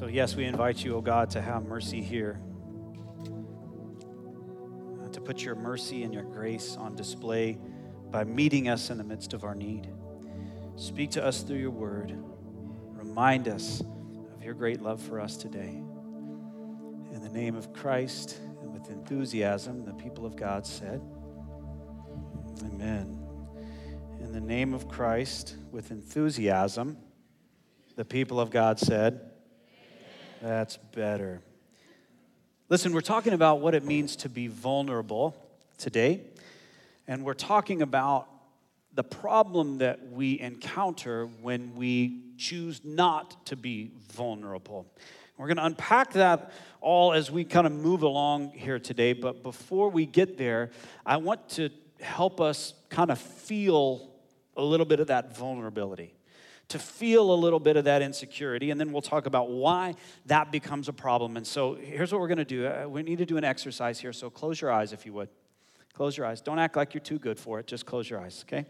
So, yes, we invite you, O oh God, to have mercy here, uh, to put your mercy and your grace on display by meeting us in the midst of our need. Speak to us through your word. Remind us of your great love for us today. In the name of Christ and with enthusiasm, the people of God said, Amen. In the name of Christ, with enthusiasm, the people of God said, That's better. Listen, we're talking about what it means to be vulnerable today, and we're talking about the problem that we encounter when we choose not to be vulnerable. We're going to unpack that all as we kind of move along here today, but before we get there, I want to help us kind of feel a little bit of that vulnerability, to feel a little bit of that insecurity, and then we'll talk about why that becomes a problem. And so here's what we're going to do uh, we need to do an exercise here, so close your eyes if you would. Close your eyes. Don't act like you're too good for it, just close your eyes, okay?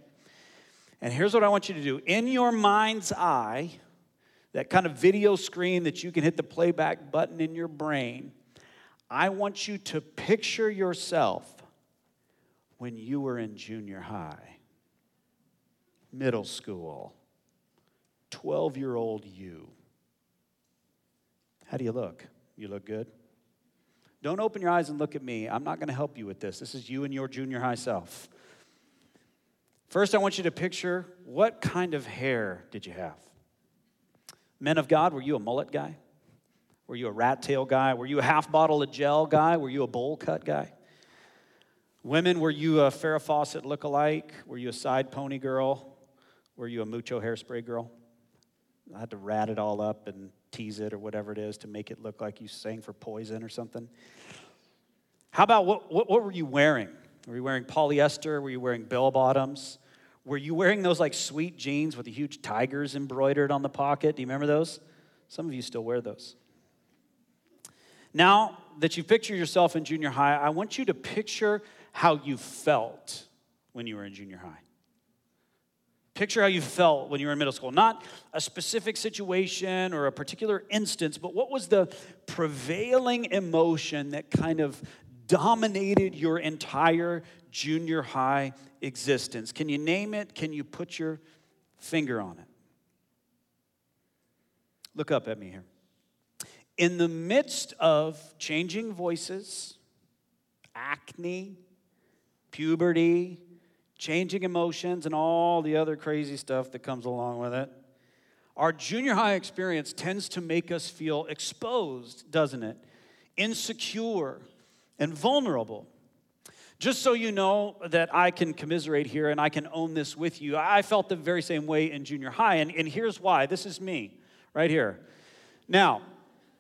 And here's what I want you to do in your mind's eye, that kind of video screen that you can hit the playback button in your brain, I want you to picture yourself when you were in junior high, middle school, 12 year old you. How do you look? You look good? Don't open your eyes and look at me. I'm not going to help you with this. This is you and your junior high self. First, I want you to picture what kind of hair did you have? Men of God, were you a mullet guy? Were you a rat tail guy? Were you a half bottle of gel guy? Were you a bowl cut guy? Women, were you a Farrah Fawcett look-alike? Were you a side pony girl? Were you a mucho hairspray girl? I had to rat it all up and tease it or whatever it is to make it look like you sang for poison or something. How about what, what, what were you wearing? Were you wearing polyester? Were you wearing bell bottoms? Were you wearing those like sweet jeans with the huge tigers embroidered on the pocket? Do you remember those? Some of you still wear those. Now that you picture yourself in junior high, I want you to picture how you felt when you were in junior high. Picture how you felt when you were in middle school. Not a specific situation or a particular instance, but what was the prevailing emotion that kind of dominated your entire junior high existence? Can you name it? Can you put your finger on it? Look up at me here. In the midst of changing voices, acne, puberty, changing emotions, and all the other crazy stuff that comes along with it. Our junior high experience tends to make us feel exposed, doesn't it? Insecure and vulnerable. Just so you know that I can commiserate here and I can own this with you, I felt the very same way in junior high, and, and here's why. This is me right here. Now,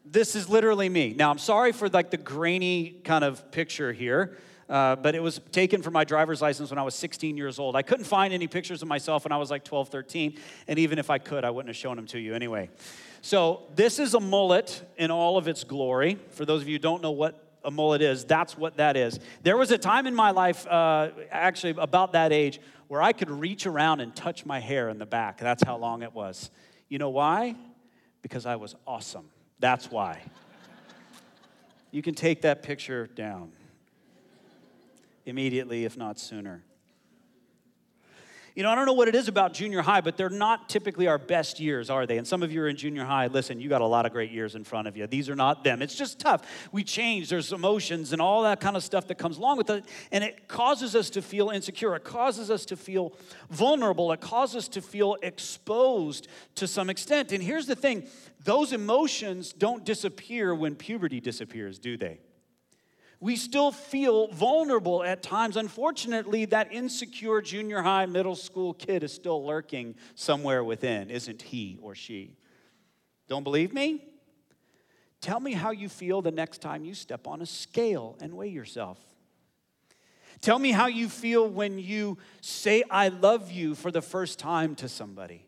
this is literally me. Now, I'm sorry for like the grainy kind of picture here. Uh, but it was taken for my driver's license when I was 16 years old. I couldn't find any pictures of myself when I was like 12, 13, and even if I could, I wouldn't have shown them to you anyway. So, this is a mullet in all of its glory. For those of you who don't know what a mullet is, that's what that is. There was a time in my life, uh, actually about that age, where I could reach around and touch my hair in the back. That's how long it was. You know why? Because I was awesome. That's why. you can take that picture down immediately, if not sooner. You know, I don't know what it is about junior high, but they're not typically our best years, are they? And some of you are in junior high. Listen, you got a lot of great years in front of you. These are not them. It's just tough. We change, there's emotions and all that kind of stuff that comes along with it. And it causes us to feel insecure. It causes us to feel vulnerable. It causes us to feel exposed to some extent. And here's the thing those emotions don't disappear when puberty disappears, do they? We still feel vulnerable at times. Unfortunately, that insecure junior high, middle school kid is still lurking somewhere within, isn't he or she? Don't believe me? Tell me how you feel the next time you step on a scale and weigh yourself. Tell me how you feel when you say, I love you for the first time to somebody.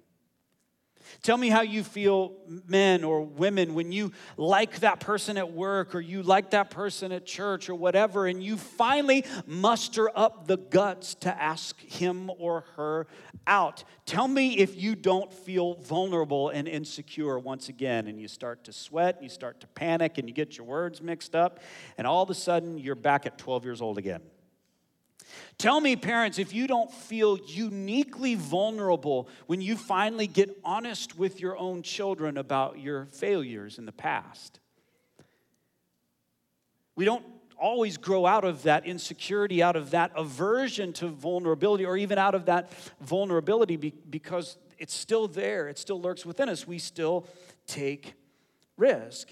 Tell me how you feel, men or women, when you like that person at work or you like that person at church or whatever, and you finally muster up the guts to ask him or her out. Tell me if you don't feel vulnerable and insecure once again, and you start to sweat, and you start to panic, and you get your words mixed up, and all of a sudden you're back at 12 years old again. Tell me, parents, if you don't feel uniquely vulnerable when you finally get honest with your own children about your failures in the past. We don't always grow out of that insecurity, out of that aversion to vulnerability, or even out of that vulnerability because it's still there, it still lurks within us. We still take risk.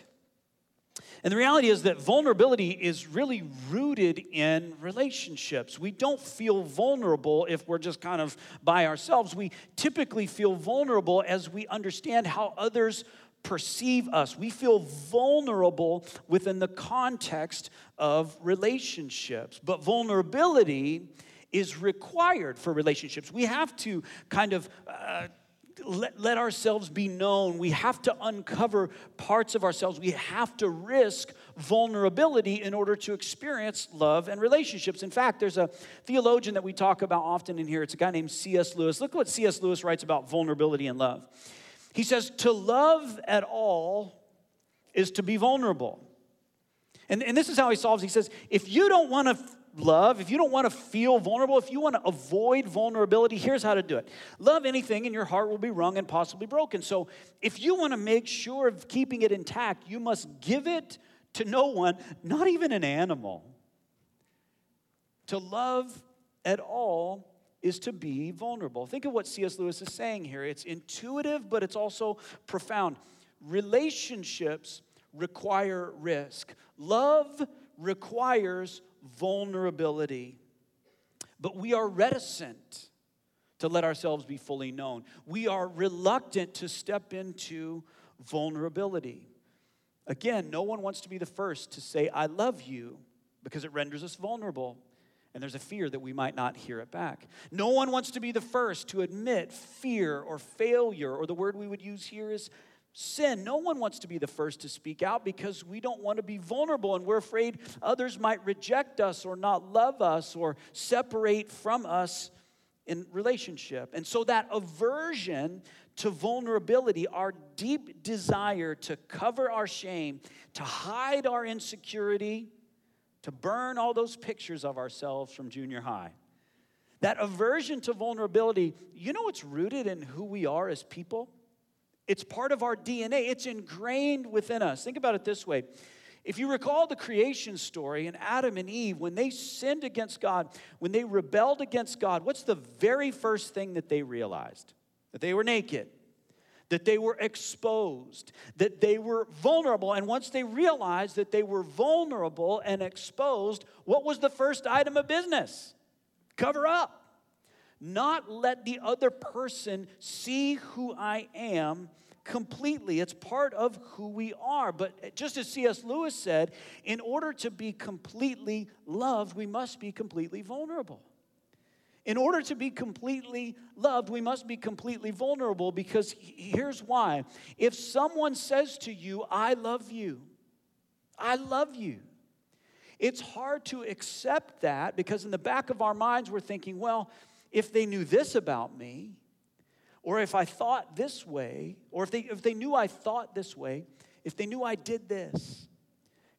And the reality is that vulnerability is really rooted in relationships. We don't feel vulnerable if we're just kind of by ourselves. We typically feel vulnerable as we understand how others perceive us. We feel vulnerable within the context of relationships. But vulnerability is required for relationships. We have to kind of uh, let, let ourselves be known. We have to uncover parts of ourselves. We have to risk vulnerability in order to experience love and relationships. In fact, there's a theologian that we talk about often in here. It's a guy named C.S. Lewis. Look what C.S. Lewis writes about vulnerability and love. He says, To love at all is to be vulnerable. And, and this is how he solves. He says, If you don't want to love, if you don't want to feel vulnerable, if you want to avoid vulnerability, here's how to do it. Love anything, and your heart will be wrung and possibly broken. So, if you want to make sure of keeping it intact, you must give it to no one, not even an animal. To love at all is to be vulnerable. Think of what C.S. Lewis is saying here. It's intuitive, but it's also profound. Relationships require risk, love requires vulnerability. But we are reticent to let ourselves be fully known. We are reluctant to step into vulnerability. Again, no one wants to be the first to say, I love you, because it renders us vulnerable. And there's a fear that we might not hear it back. No one wants to be the first to admit fear or failure, or the word we would use here is sin. No one wants to be the first to speak out because we don't want to be vulnerable and we're afraid others might reject us or not love us or separate from us in relationship. And so that aversion to vulnerability, our deep desire to cover our shame, to hide our insecurity, to burn all those pictures of ourselves from junior high. That aversion to vulnerability, you know, it's rooted in who we are as people. It's part of our DNA, it's ingrained within us. Think about it this way. If you recall the creation story and Adam and Eve, when they sinned against God, when they rebelled against God, what's the very first thing that they realized? That they were naked, that they were exposed, that they were vulnerable. And once they realized that they were vulnerable and exposed, what was the first item of business? Cover up not let the other person see who I am completely. It's part of who we are. But just as C.S. Lewis said, in order to be completely loved, we must be completely vulnerable. In order to be completely loved, we must be completely vulnerable because here's why. If someone says to you, I love you, I love you, it's hard to accept that because in the back of our minds we're thinking, well, if they knew this about me, or if I thought this way, or if they, if they knew I thought this way, if they knew I did this,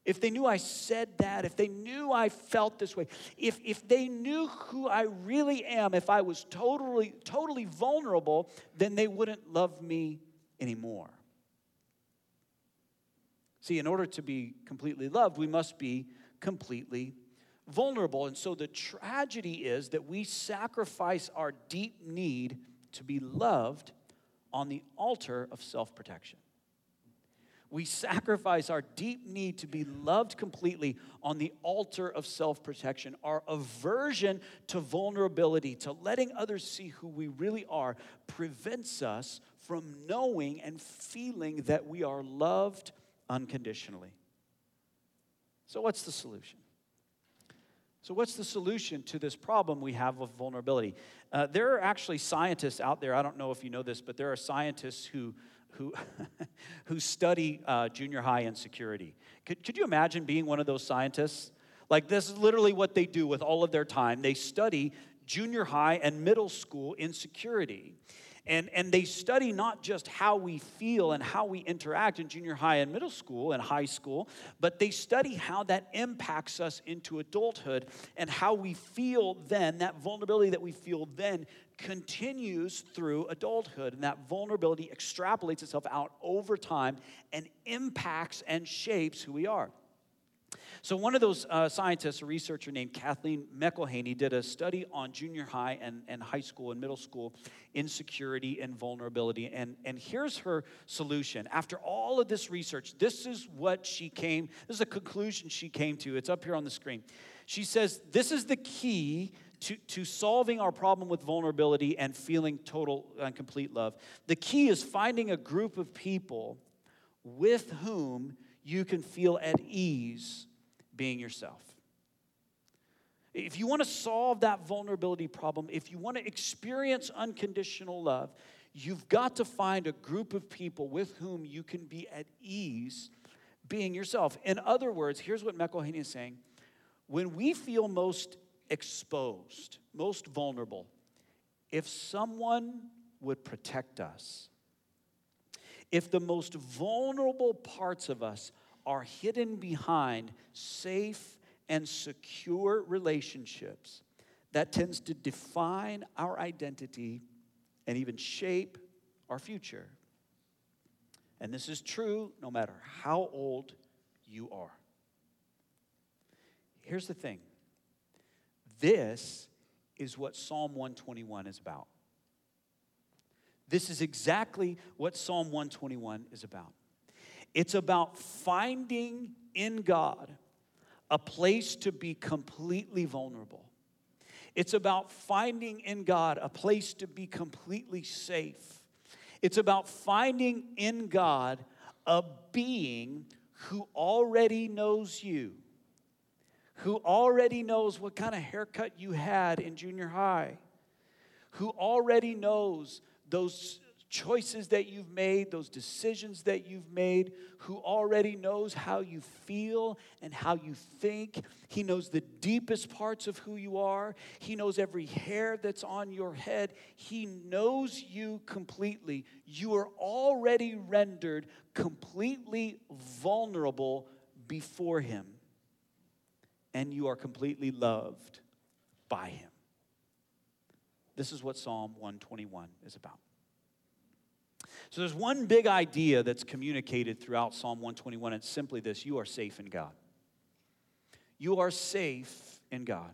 if they knew I said that, if they knew I felt this way, if, if they knew who I really am, if I was totally, totally vulnerable, then they wouldn't love me anymore. See, in order to be completely loved, we must be completely vulnerable. And so the tragedy is that we sacrifice our deep need to be loved on the altar of self protection. We sacrifice our deep need to be loved completely on the altar of self protection. Our aversion to vulnerability, to letting others see who we really are, prevents us from knowing and feeling that we are loved unconditionally. So, what's the solution? So, what's the solution to this problem we have of vulnerability? Uh, there are actually scientists out there, I don't know if you know this, but there are scientists who, who, who study uh, junior high insecurity. Could, could you imagine being one of those scientists? Like, this is literally what they do with all of their time. They study junior high and middle school insecurity. And, and they study not just how we feel and how we interact in junior high and middle school and high school, but they study how that impacts us into adulthood and how we feel then, that vulnerability that we feel then continues through adulthood. And that vulnerability extrapolates itself out over time and impacts and shapes who we are. So, one of those uh, scientists, a researcher named Kathleen McElhaney, did a study on junior high and, and high school and middle school insecurity and vulnerability. And, and here's her solution. After all of this research, this is what she came, this is a conclusion she came to. It's up here on the screen. She says, This is the key to, to solving our problem with vulnerability and feeling total and complete love. The key is finding a group of people with whom you can feel at ease being yourself. If you want to solve that vulnerability problem, if you want to experience unconditional love, you've got to find a group of people with whom you can be at ease being yourself. In other words, here's what McElhaney is saying when we feel most exposed, most vulnerable, if someone would protect us, if the most vulnerable parts of us are hidden behind safe and secure relationships that tends to define our identity and even shape our future. And this is true no matter how old you are. Here's the thing this is what Psalm 121 is about. This is exactly what Psalm 121 is about. It's about finding in God a place to be completely vulnerable. It's about finding in God a place to be completely safe. It's about finding in God a being who already knows you, who already knows what kind of haircut you had in junior high, who already knows those choices that you've made, those decisions that you've made, who already knows how you feel and how you think. He knows the deepest parts of who you are. He knows every hair that's on your head. He knows you completely. You are already rendered completely vulnerable before Him, and you are completely loved by Him. This is what Psalm 121 is about. So there's one big idea that's communicated throughout Psalm 121. It's simply this you are safe in God. You are safe in God.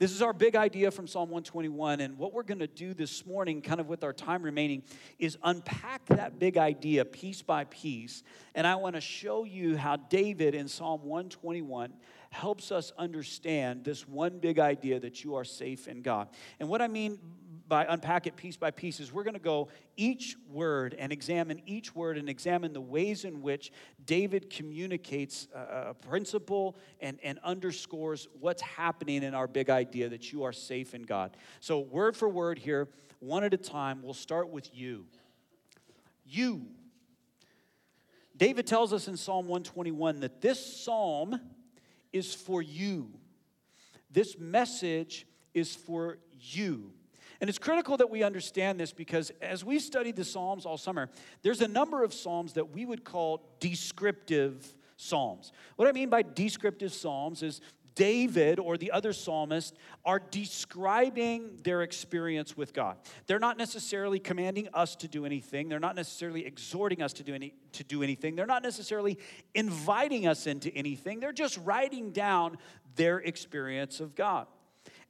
This is our big idea from Psalm 121. And what we're going to do this morning, kind of with our time remaining, is unpack that big idea piece by piece. And I want to show you how David in Psalm 121 helps us understand this one big idea that you are safe in God. And what I mean by unpack it piece by piece is we're going to go each word and examine each word and examine the ways in which David communicates a, principle and, and underscores what's happening in our big idea that you are safe in God. So, word for word here, one at a time, we'll start with you. You. David tells us in Psalm 121 that this psalm is for you. This message is for you. And it's critical that we understand this because as we studied the Psalms all summer, there's a number of Psalms that we would call descriptive Psalms. What I mean by descriptive Psalms is David or the other psalmists are describing their experience with God. They're not necessarily commanding us to do anything. They're not necessarily exhorting us to do, any, to do anything. They're not necessarily inviting us into anything. They're just writing down their experience of God.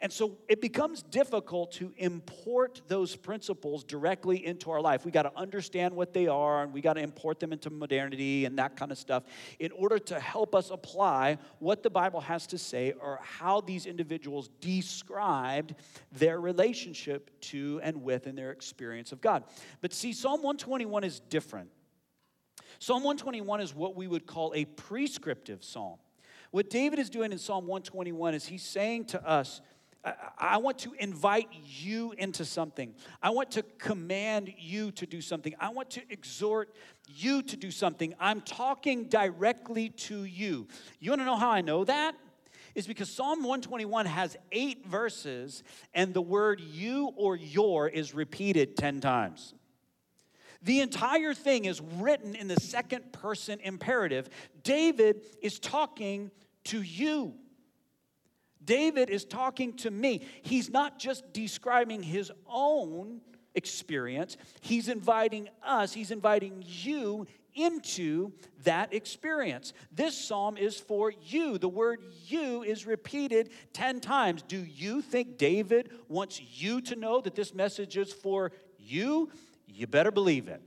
And so it becomes difficult to import those principles directly into our life. We got to understand what they are and we got to import them into modernity and that kind of stuff in order to help us apply what the Bible has to say or how these individuals described their relationship to and with and their experience of God. But see, Psalm 121 is different. Psalm 121 is what we would call a prescriptive psalm. What David is doing in Psalm 121 is he's saying to us, I want to invite you into something. I want to command you to do something. I want to exhort you to do something. I'm talking directly to you. You want to know how I know that? Is because Psalm 121 has eight verses, and the word you or your is repeated 10 times. The entire thing is written in the second person imperative. David is talking to you. David is talking to me. He's not just describing his own experience, he's inviting us, he's inviting you into that experience. This psalm is for you. The word you is repeated 10 times. Do you think David wants you to know that this message is for you? You better believe it.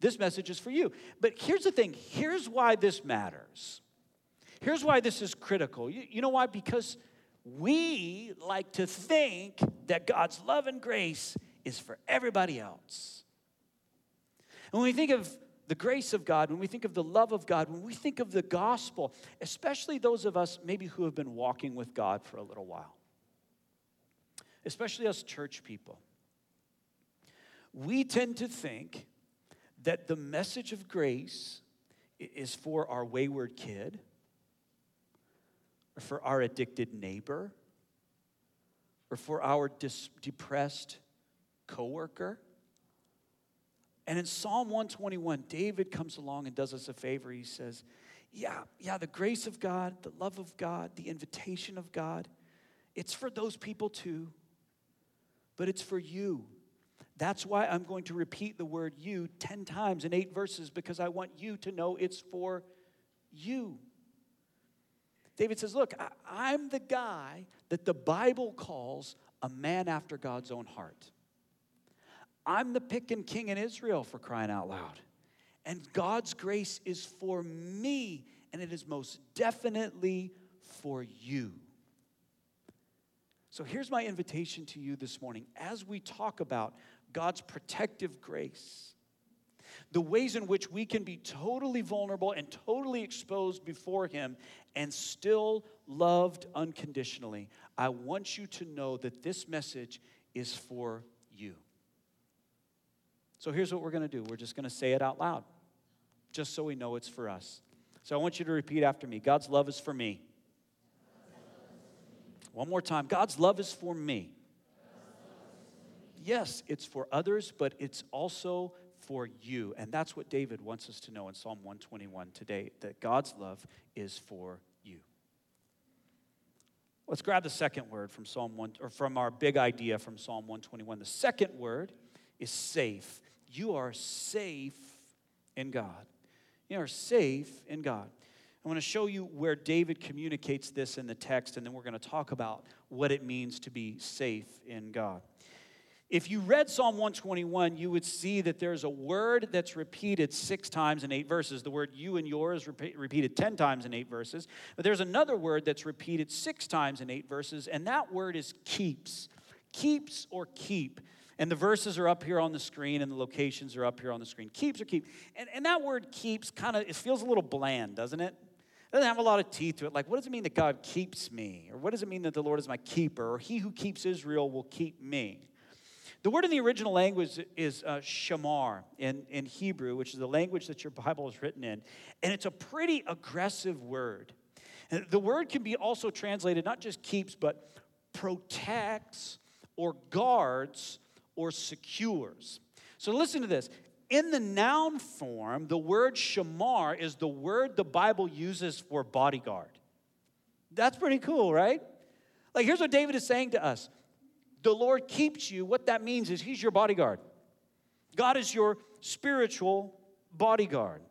This message is for you. But here's the thing here's why this matters. Here's why this is critical. You, you know why? Because we like to think that God's love and grace is for everybody else. And when we think of the grace of God, when we think of the love of God, when we think of the gospel, especially those of us maybe who have been walking with God for a little while, especially us church people, we tend to think that the message of grace is for our wayward kid or for our addicted neighbor or for our dis- depressed coworker. And in Psalm 121, David comes along and does us a favor. He says, Yeah, yeah, the grace of God, the love of God, the invitation of God, it's for those people too, but it's for you. That's why I'm going to repeat the word you 10 times in eight verses because I want you to know it's for you. David says, Look, I, am the guy that the Bible calls a man after God's own heart. I'm the picking king in Israel for crying out loud. And God's grace is for me, and it is most definitely for you. So here's my invitation to you this morning as we talk about God's protective grace the ways in which we can be totally vulnerable and totally exposed before Him and still loved unconditionally. I want you to know that this message is for you. So here's what we're going to do we're just going to say it out loud, just so we know it's for us. So I want you to repeat after me God's love is for me. One more time God's love is for me. Yes, it's for others, but it's also for you. And that's what David wants us to know in Psalm 121 today that God's love is for you. Let's grab the second word from Psalm 1 or from our big idea from Psalm 121. The second word is safe. You are safe in God. You are safe in God. I want to show you where David communicates this in the text, and then we're going to talk about what it means to be safe in God. If you read Psalm 121, you would see that there's a word that's repeated six times in eight verses. The word you and yours repeated 10 times in eight verses. But there's another word that's repeated six times in eight verses, and that word is keeps. Keeps or keep. And the verses are up here on the screen, and the locations are up here on the screen. Keeps or keep. And, and that word keeps kind of, it feels a little bland, doesn't it? It doesn't have a lot of teeth to it. Like, what does it mean that God keeps me? Or what does it mean that the Lord is my keeper? Or he who keeps Israel will keep me? The word in the original language is uh, shamar in, in Hebrew, which is the language that your Bible is written in. And it's a pretty aggressive word. The word can be also translated not just keeps, but protects or guards or secures. So listen to this. In the noun form, the word shamar is the word the Bible uses for bodyguard. That's pretty cool, right? Like, here's what David is saying to us the Lord keeps you, what that means is He's your bodyguard. God is your spiritual bodyguard.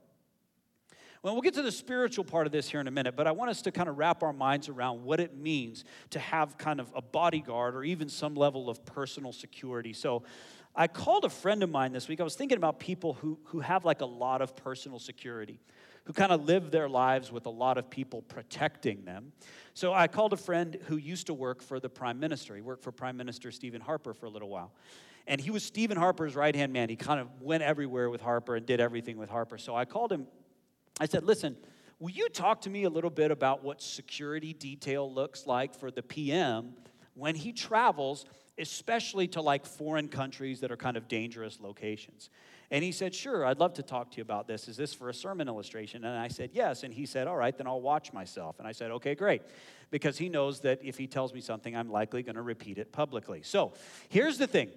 Well, we'll get to the spiritual part of this here in a minute, but I want us to kind of wrap our minds around what it means to have kind of a bodyguard or even some level of personal security. So, I called a friend of mine this week. I was thinking about people who, who have like a lot of personal security who kind of live their lives with a lot of people protecting them. So I called a friend who used to work for the prime minister. He worked for Prime Minister Stephen Harper for a little while. And he was Stephen Harper's right hand man. He kind of went everywhere with Harper and did everything with Harper. So I called him. I said, Listen, Will you talk to me a little bit about what security detail looks like for the PM when he travels, especially to like foreign countries that are kind of dangerous locations? And he said, Sure, I'd love to talk to you about this. Is this for a sermon illustration? And I said, Yes. And he said, All right, then I'll watch myself. And I said, Okay, great. Because he knows that if he tells me something, I'm likely going to repeat it publicly. So here's the thing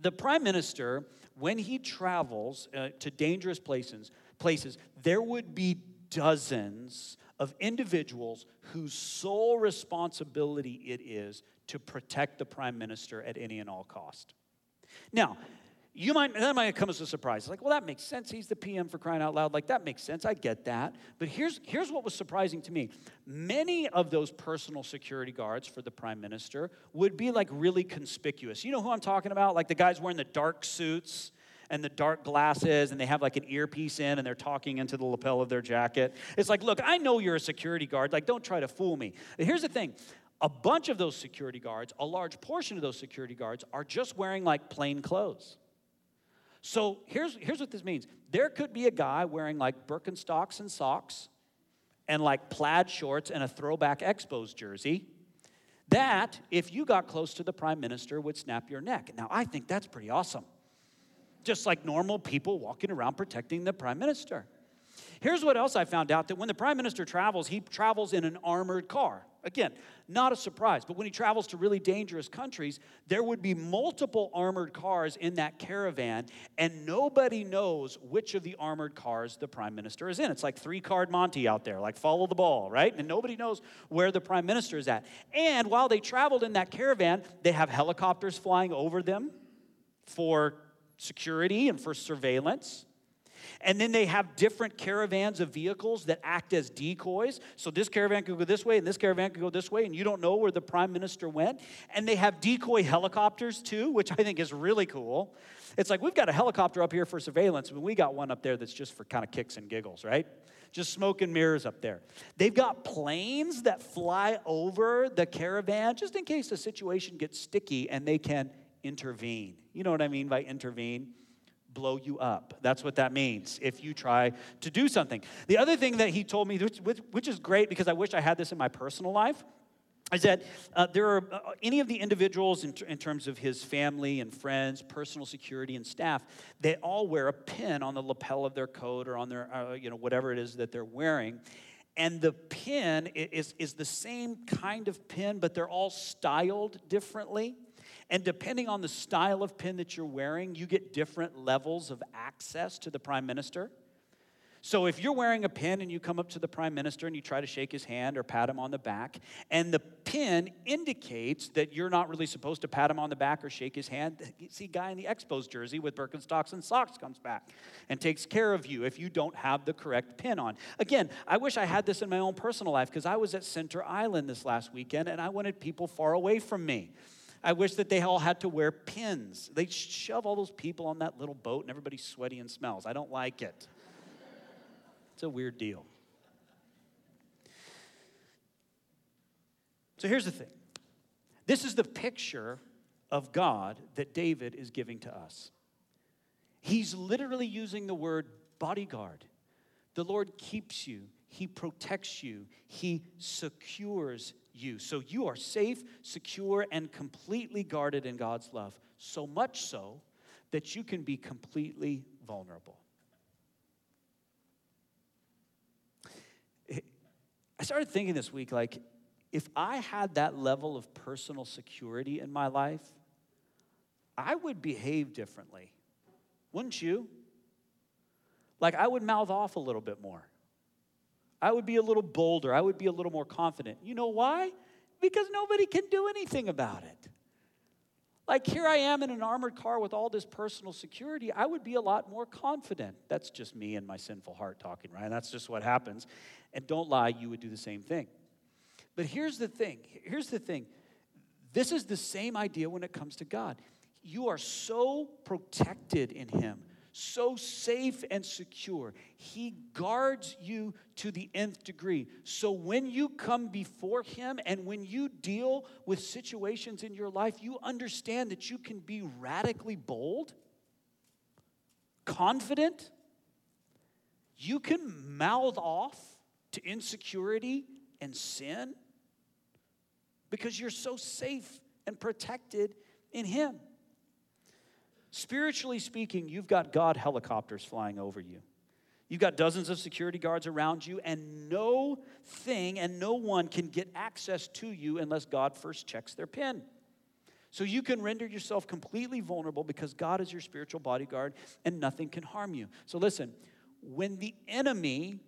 the prime minister, when he travels uh, to dangerous places, places, there would be dozens of individuals whose sole responsibility it is to protect the prime minister at any and all cost. Now, you might that might come as a surprise. like, well, that makes sense. He's the PM for crying out loud. Like that makes sense. I get that. But here's here's what was surprising to me. Many of those personal security guards for the prime minister would be like really conspicuous. You know who I'm talking about? Like the guys wearing the dark suits and the dark glasses and they have like an earpiece in and they're talking into the lapel of their jacket. It's like, look, I know you're a security guard. Like, don't try to fool me. But here's the thing a bunch of those security guards, a large portion of those security guards, are just wearing like plain clothes. So here's, here's what this means there could be a guy wearing like Birkenstocks and socks and like plaid shorts and a throwback Expos jersey. That, if you got close to the prime minister, would snap your neck. Now, I think that's pretty awesome. Just like normal people walking around protecting the prime minister. Here's what else I found out that when the prime minister travels, he travels in an armored car. Again, not a surprise, but when he travels to really dangerous countries, there would be multiple armored cars in that caravan, and nobody knows which of the armored cars the prime minister is in. It's like three card Monty out there, like follow the ball, right? And nobody knows where the prime minister is at. And while they traveled in that caravan, they have helicopters flying over them for security and for surveillance. And then they have different caravans of vehicles that act as decoys. So this caravan could go this way and this caravan could go this way, and you don't know where the prime minister went. And they have decoy helicopters too, which I think is really cool. It's like we've got a helicopter up here for surveillance, but we got one up there that's just for kind of kicks and giggles, right? Just smoke and mirrors up there. They've got planes that fly over the caravan just in case the situation gets sticky and they can intervene. You know what I mean by intervene? Blow you up. That's what that means if you try to do something. The other thing that he told me, which, which is great because I wish I had this in my personal life, is that uh, there are uh, any of the individuals in, in, terms of his family and friends, personal security and staff, they all wear a pin on the lapel of their coat or on their, uh, you know, whatever it is that they're wearing. And the pin is, is the same kind of pin, but they're all styled differently. And depending on the style of pin that you're wearing, you get different levels of access to the prime minister. So if you're wearing a pin and you come up to the prime minister and you try to shake his hand or pat him on the back, and the pin indicates that you're not really supposed to pat him on the back or shake his hand, see guy in the Expos jersey with Birkenstocks and socks comes back and takes care of you if you don't have the correct pin on. Again, I wish I had this in my own personal life because I was at Center Island this last weekend and I wanted people far away from me. I wish that they all had to wear pins. They shove all those people on that little boat and everybody's sweaty and smells. I don't like it. It's a weird deal. So here's the thing this is the picture of God that David is giving to us. He's literally using the word bodyguard. The Lord keeps you, He protects you, He secures you. So you are safe, secure, and completely guarded in God's love. So much so that you can be completely vulnerable. I started thinking this week like, if I had that level of personal security in my life, I would behave differently. Wouldn't you? Like, I would mouth off a little bit more. I would be a little bolder. I would be a little more confident. You know why? Because nobody can do anything about it. Like, here I am in an armored car with all this personal security. I would be a lot more confident. That's just me and my sinful heart talking, right? That's just what happens. And don't lie, you would do the same thing. But here's the thing here's the thing. This is the same idea when it comes to God. You are so protected in Him so safe and secure. He guards you to the nth degree. So when you come before Him and when you deal with situations in your life, you understand that you can be radically bold, confident, you can mouth off to insecurity and sin? Because you're so safe and protected in Him. Spiritually speaking, you've got God helicopters flying over you. You've got dozens of security guards around you, and no thing and no one can get access to you unless God first checks their pin. So you can render yourself completely vulnerable because God is your spiritual bodyguard and nothing can harm you. So listen, when the enemy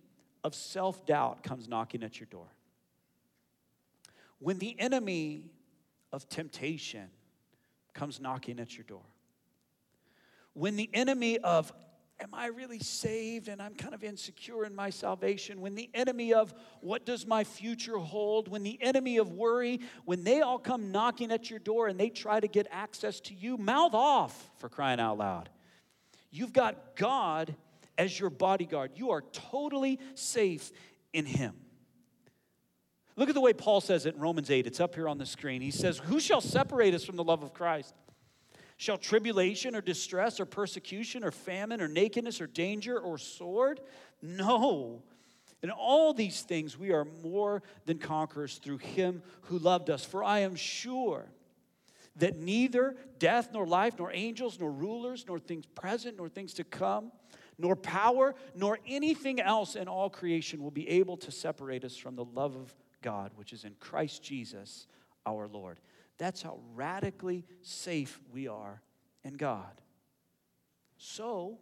of self doubt comes knocking at your door, when the enemy of temptation comes knocking at your door, when the enemy of am I really saved and I'm kind of insecure in my salvation, when the enemy of what does my future hold, when the enemy of worry, when they all come knocking at your door and they try to get access to you, mouth off for crying out loud. You've got God as your bodyguard. You are totally safe in Him. Look at the way Paul says it in Romans 8. It's up here on the screen. He says, Who shall separate us from the love of Christ? Shall tribulation or distress or persecution or famine or nakedness or danger or sword? No. In all these things, we are more than conquerors through him who loved us. For I am sure that neither death, nor life, nor angels, nor rulers, nor things present, nor things to come, nor power, nor anything else in all creation will be able to separate us from the love of God, which is in Christ Jesus our Lord. That's how radically safe we are in God. So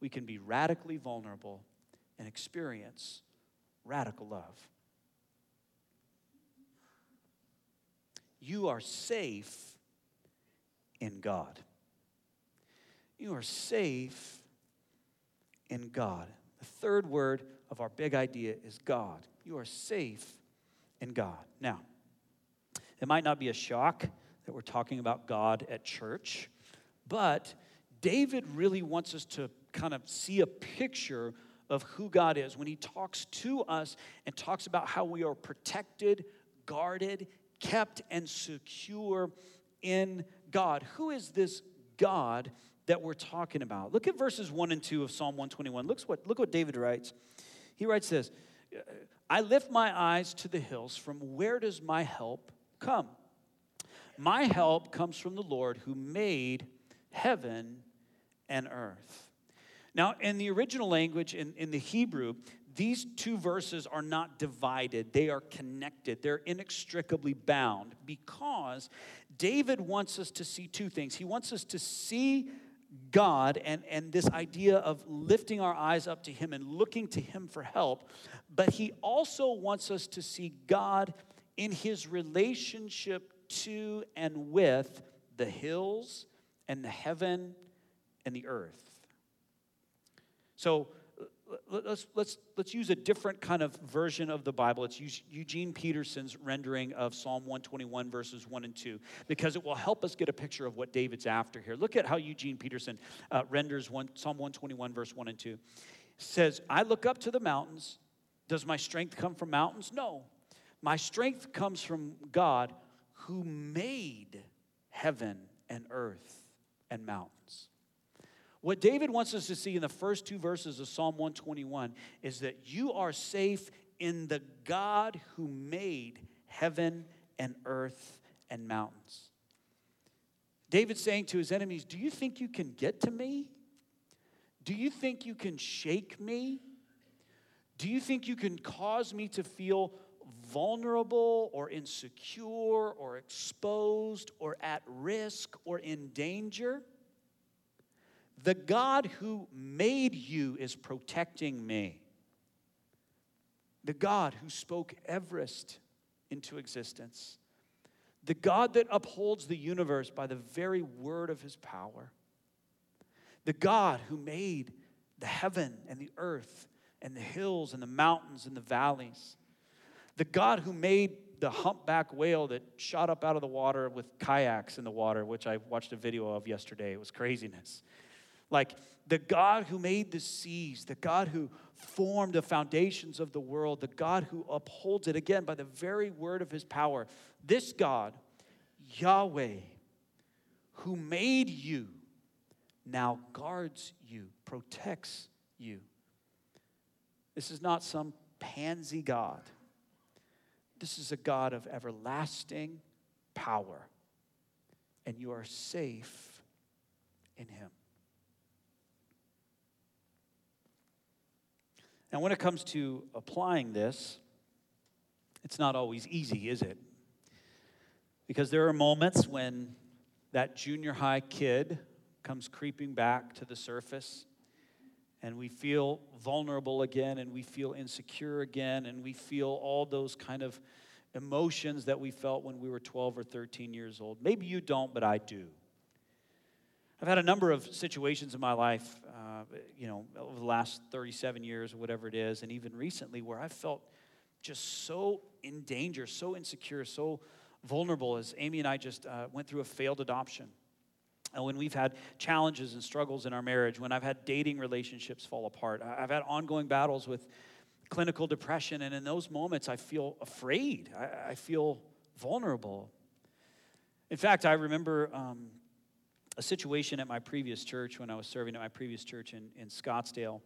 we can be radically vulnerable and experience radical love. You are safe in God. You are safe in God. The third word of our big idea is God. You are safe in God. Now, it might not be a shock that we're talking about God at church, but David really wants us to kind of see a picture of who God is when he talks to us and talks about how we are protected, guarded, kept, and secure in God. Who is this God that we're talking about? Look at verses 1 and 2 of Psalm 121. Look what, look what David writes. He writes this I lift my eyes to the hills. From where does my help come. My help comes from the Lord who made heaven and earth. Now, in the original language, in, in the Hebrew, these two verses are not divided, they are connected, they're inextricably bound because David wants us to see two things. He wants us to see God and, and this idea of lifting our eyes up to Him and looking to Him for help, but He also wants us to see God in his relationship to and with the hills and the heaven and the earth. So let's, let's, let's use a different kind of version of the Bible. Use Eugene Peterson's rendering of Psalm 121, verses 1 and 2, because it will help us get a picture of what David's after here. Look at how Eugene Peterson uh, renders one, Psalm 121, verse 1 and 2. It says, I look up to the mountains. Does my strength come from mountains? No. My strength comes from God who made heaven and earth and mountains. What David wants us to see in the first two verses of Psalm 121 is that you are safe in the God who made heaven and earth and mountains. David's saying to his enemies, Do you think you can get to me? Do you think you can shake me? Do you think you can cause me to feel vulnerable or insecure or exposed or at risk or in danger, the God who made you is protecting me. The God who spoke Everest into existence. The God that upholds the universe by the very word of his power. The God who made the heaven and the earth and the hills and the mountains and the valleys the God who made the humpback whale that shot up out of the water with kayaks in the water, which I watched a video of yesterday. It was craziness. Like the God who made the seas, the God who formed the foundations of the world, the God who upholds it again by the very word of his power. This God, Yahweh, who made you, now guards you, protects you. This is not some pansy God. This is a God of everlasting power, and you are safe in Him. Now, when it comes to applying this, it's not always easy, is it? Because there are moments when that junior high kid comes creeping back to the surface and we feel vulnerable again and we feel insecure again and we feel all those kind of emotions that we felt when we were 12 or 13 years old. Maybe you don't, but I do. I've had a number of situations in my life, uh, you know, over the last 37 years or whatever it is, and even recently where I felt just so in danger, so insecure, so vulnerable as Amy and I just uh, went through a failed adoption. When we've had challenges and struggles in our marriage, when I've had dating relationships fall apart, I've had ongoing battles with clinical depression, and in those moments, I feel afraid. I, I feel vulnerable. In fact, I remember um, a situation at my previous church when I was serving at my previous church in, in Scottsdale,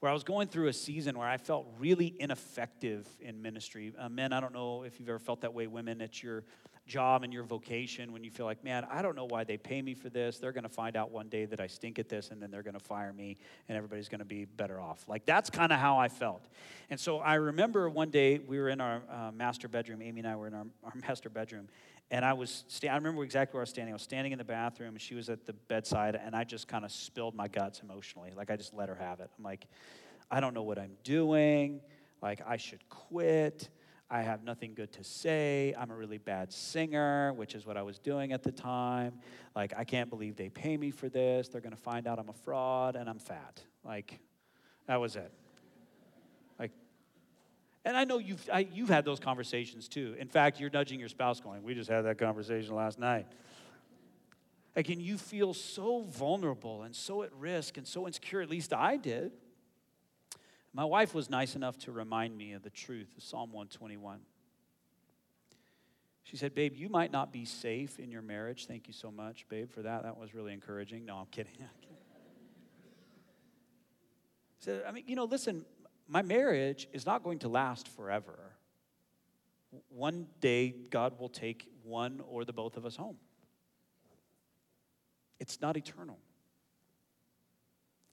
where I was going through a season where I felt really ineffective in ministry. Uh, men, I don't know if you've ever felt that way, women, at your job and your vocation when you feel like, man, I don't know why they pay me for this. They're going to find out one day that I stink at this and then they're going to fire me and everybody's going to be better off. Like that's kind of how I felt. And so I remember one day we were in our uh, master bedroom. Amy and I were in our, our master bedroom. And I was, sta- I remember exactly where I was standing. I was standing in the bathroom and she was at the bedside and I just kind of spilled my guts emotionally. Like I just let her have it. I'm like, I don't know what I'm doing. Like I should quit. I have nothing good to say. I'm a really bad singer, which is what I was doing at the time. Like, I can't believe they pay me for this. They're going to find out I'm a fraud and I'm fat. Like, that was it. Like, and I know you've, I, you've had those conversations too. In fact, you're nudging your spouse going, We just had that conversation last night. Like, and you feel so vulnerable and so at risk and so insecure, at least I did. My wife was nice enough to remind me of the truth of Psalm 121. She said, Babe, you might not be safe in your marriage. Thank you so much, babe, for that. That was really encouraging. No, I'm kidding. said, I mean, you know, listen, my marriage is not going to last forever. One day, God will take one or the both of us home. It's not eternal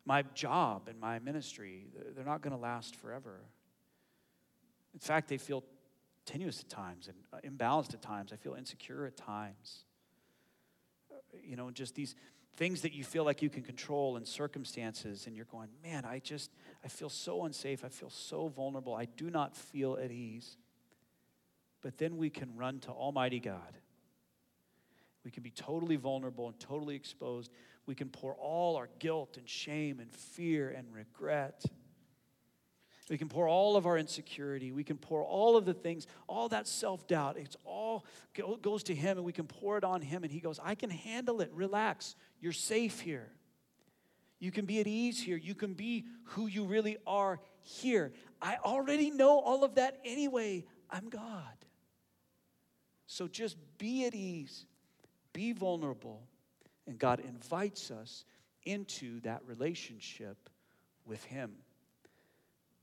my job and my ministry, they're not going to last forever. In fact, they feel tenuous at times and uh, imbalanced at times. I feel insecure at times. Uh, you know, just these things that you feel like you can control and circumstances, and you're going, man, I just, I feel so unsafe. I feel so vulnerable. I do not feel at ease. But then we can run to Almighty God. We can be totally vulnerable and totally exposed we can pour all our guilt and shame and fear and regret. We can pour all of our insecurity. We can pour all of the things, all that self doubt. It's all goes to Him, and we can pour it on Him. And He goes, I can handle it. Relax. You're safe here. You can be at ease here. You can be who you really are here. I already know all of that anyway. I'm God. So just be at ease, be vulnerable, and God invites us into that relationship with Him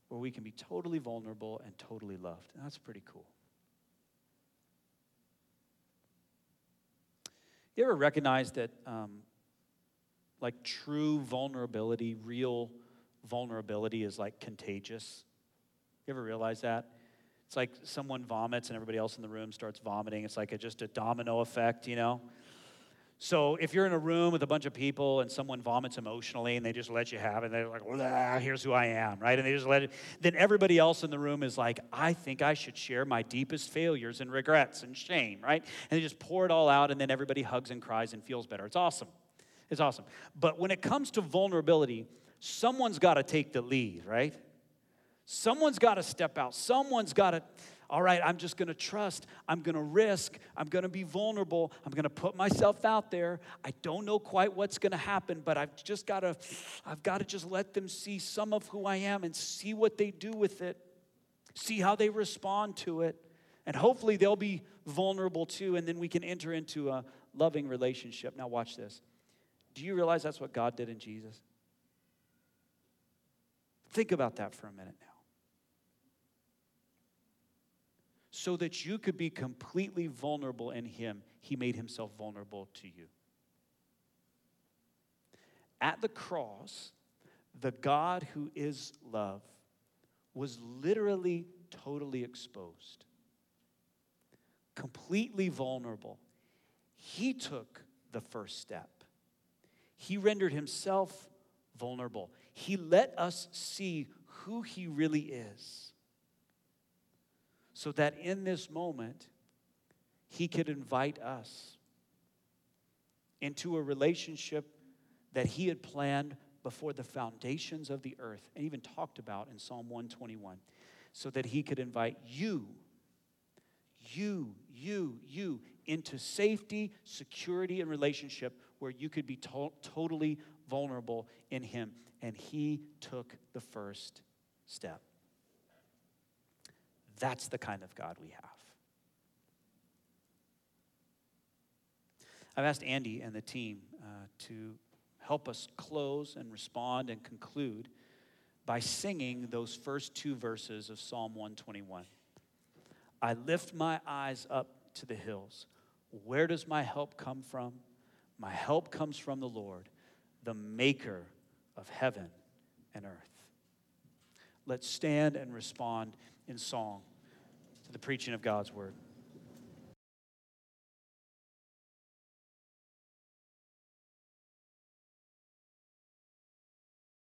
where we can be totally vulnerable and totally loved. And that's pretty cool. You ever recognize that, um, like, true vulnerability, real vulnerability is like contagious? You ever realize that? It's like someone vomits and everybody else in the room starts vomiting. It's like a, just a domino effect, you know? So if you're in a room with a bunch of people and someone vomits emotionally and they just let you have it, and they're like, here's who I am, right? And they just let it, then everybody else in the room is like, I think I should share my deepest failures and regrets and shame, right? And they just pour it all out and then everybody hugs and cries and feels better. It's awesome. It's awesome. But when it comes to vulnerability, someone's got to take the lead, right? Someone's got to step out. Someone's got to all right, I'm just to trust. I'm to risk. I'm to be vulnerable. I'm to put myself out there. I don't know quite what's to happen, but I've just got to I've got to just let them see some of who I am and see what they do with it. See how they respond to it. And hopefully they'll be vulnerable too and then we can enter into a loving relationship. Now watch this. Do you realize that's what God did in Jesus? Think about that for a minute now. So that you could be completely vulnerable in Him, He made Himself vulnerable to you. At the cross, the God who is love was literally totally exposed, completely vulnerable. He took the first step. He rendered himself vulnerable. He let us see who he really is. So that in this moment, he could invite us into a relationship that he had planned before the foundations of the earth and even talked about in Psalm 121 so that he could invite you, you, you, you into safety, security, and relationship where you could be to- totally vulnerable in him. And he took the first step. That's the kind of God we have. I've asked Andy and the team uh, to help us close and respond and conclude by singing those first two verses of Psalm 121. I lift my eyes up to the hills. Where does my help come from? My help comes from the Lord, the maker of heaven and earth. Let's stand and respond in song the preaching of God's word.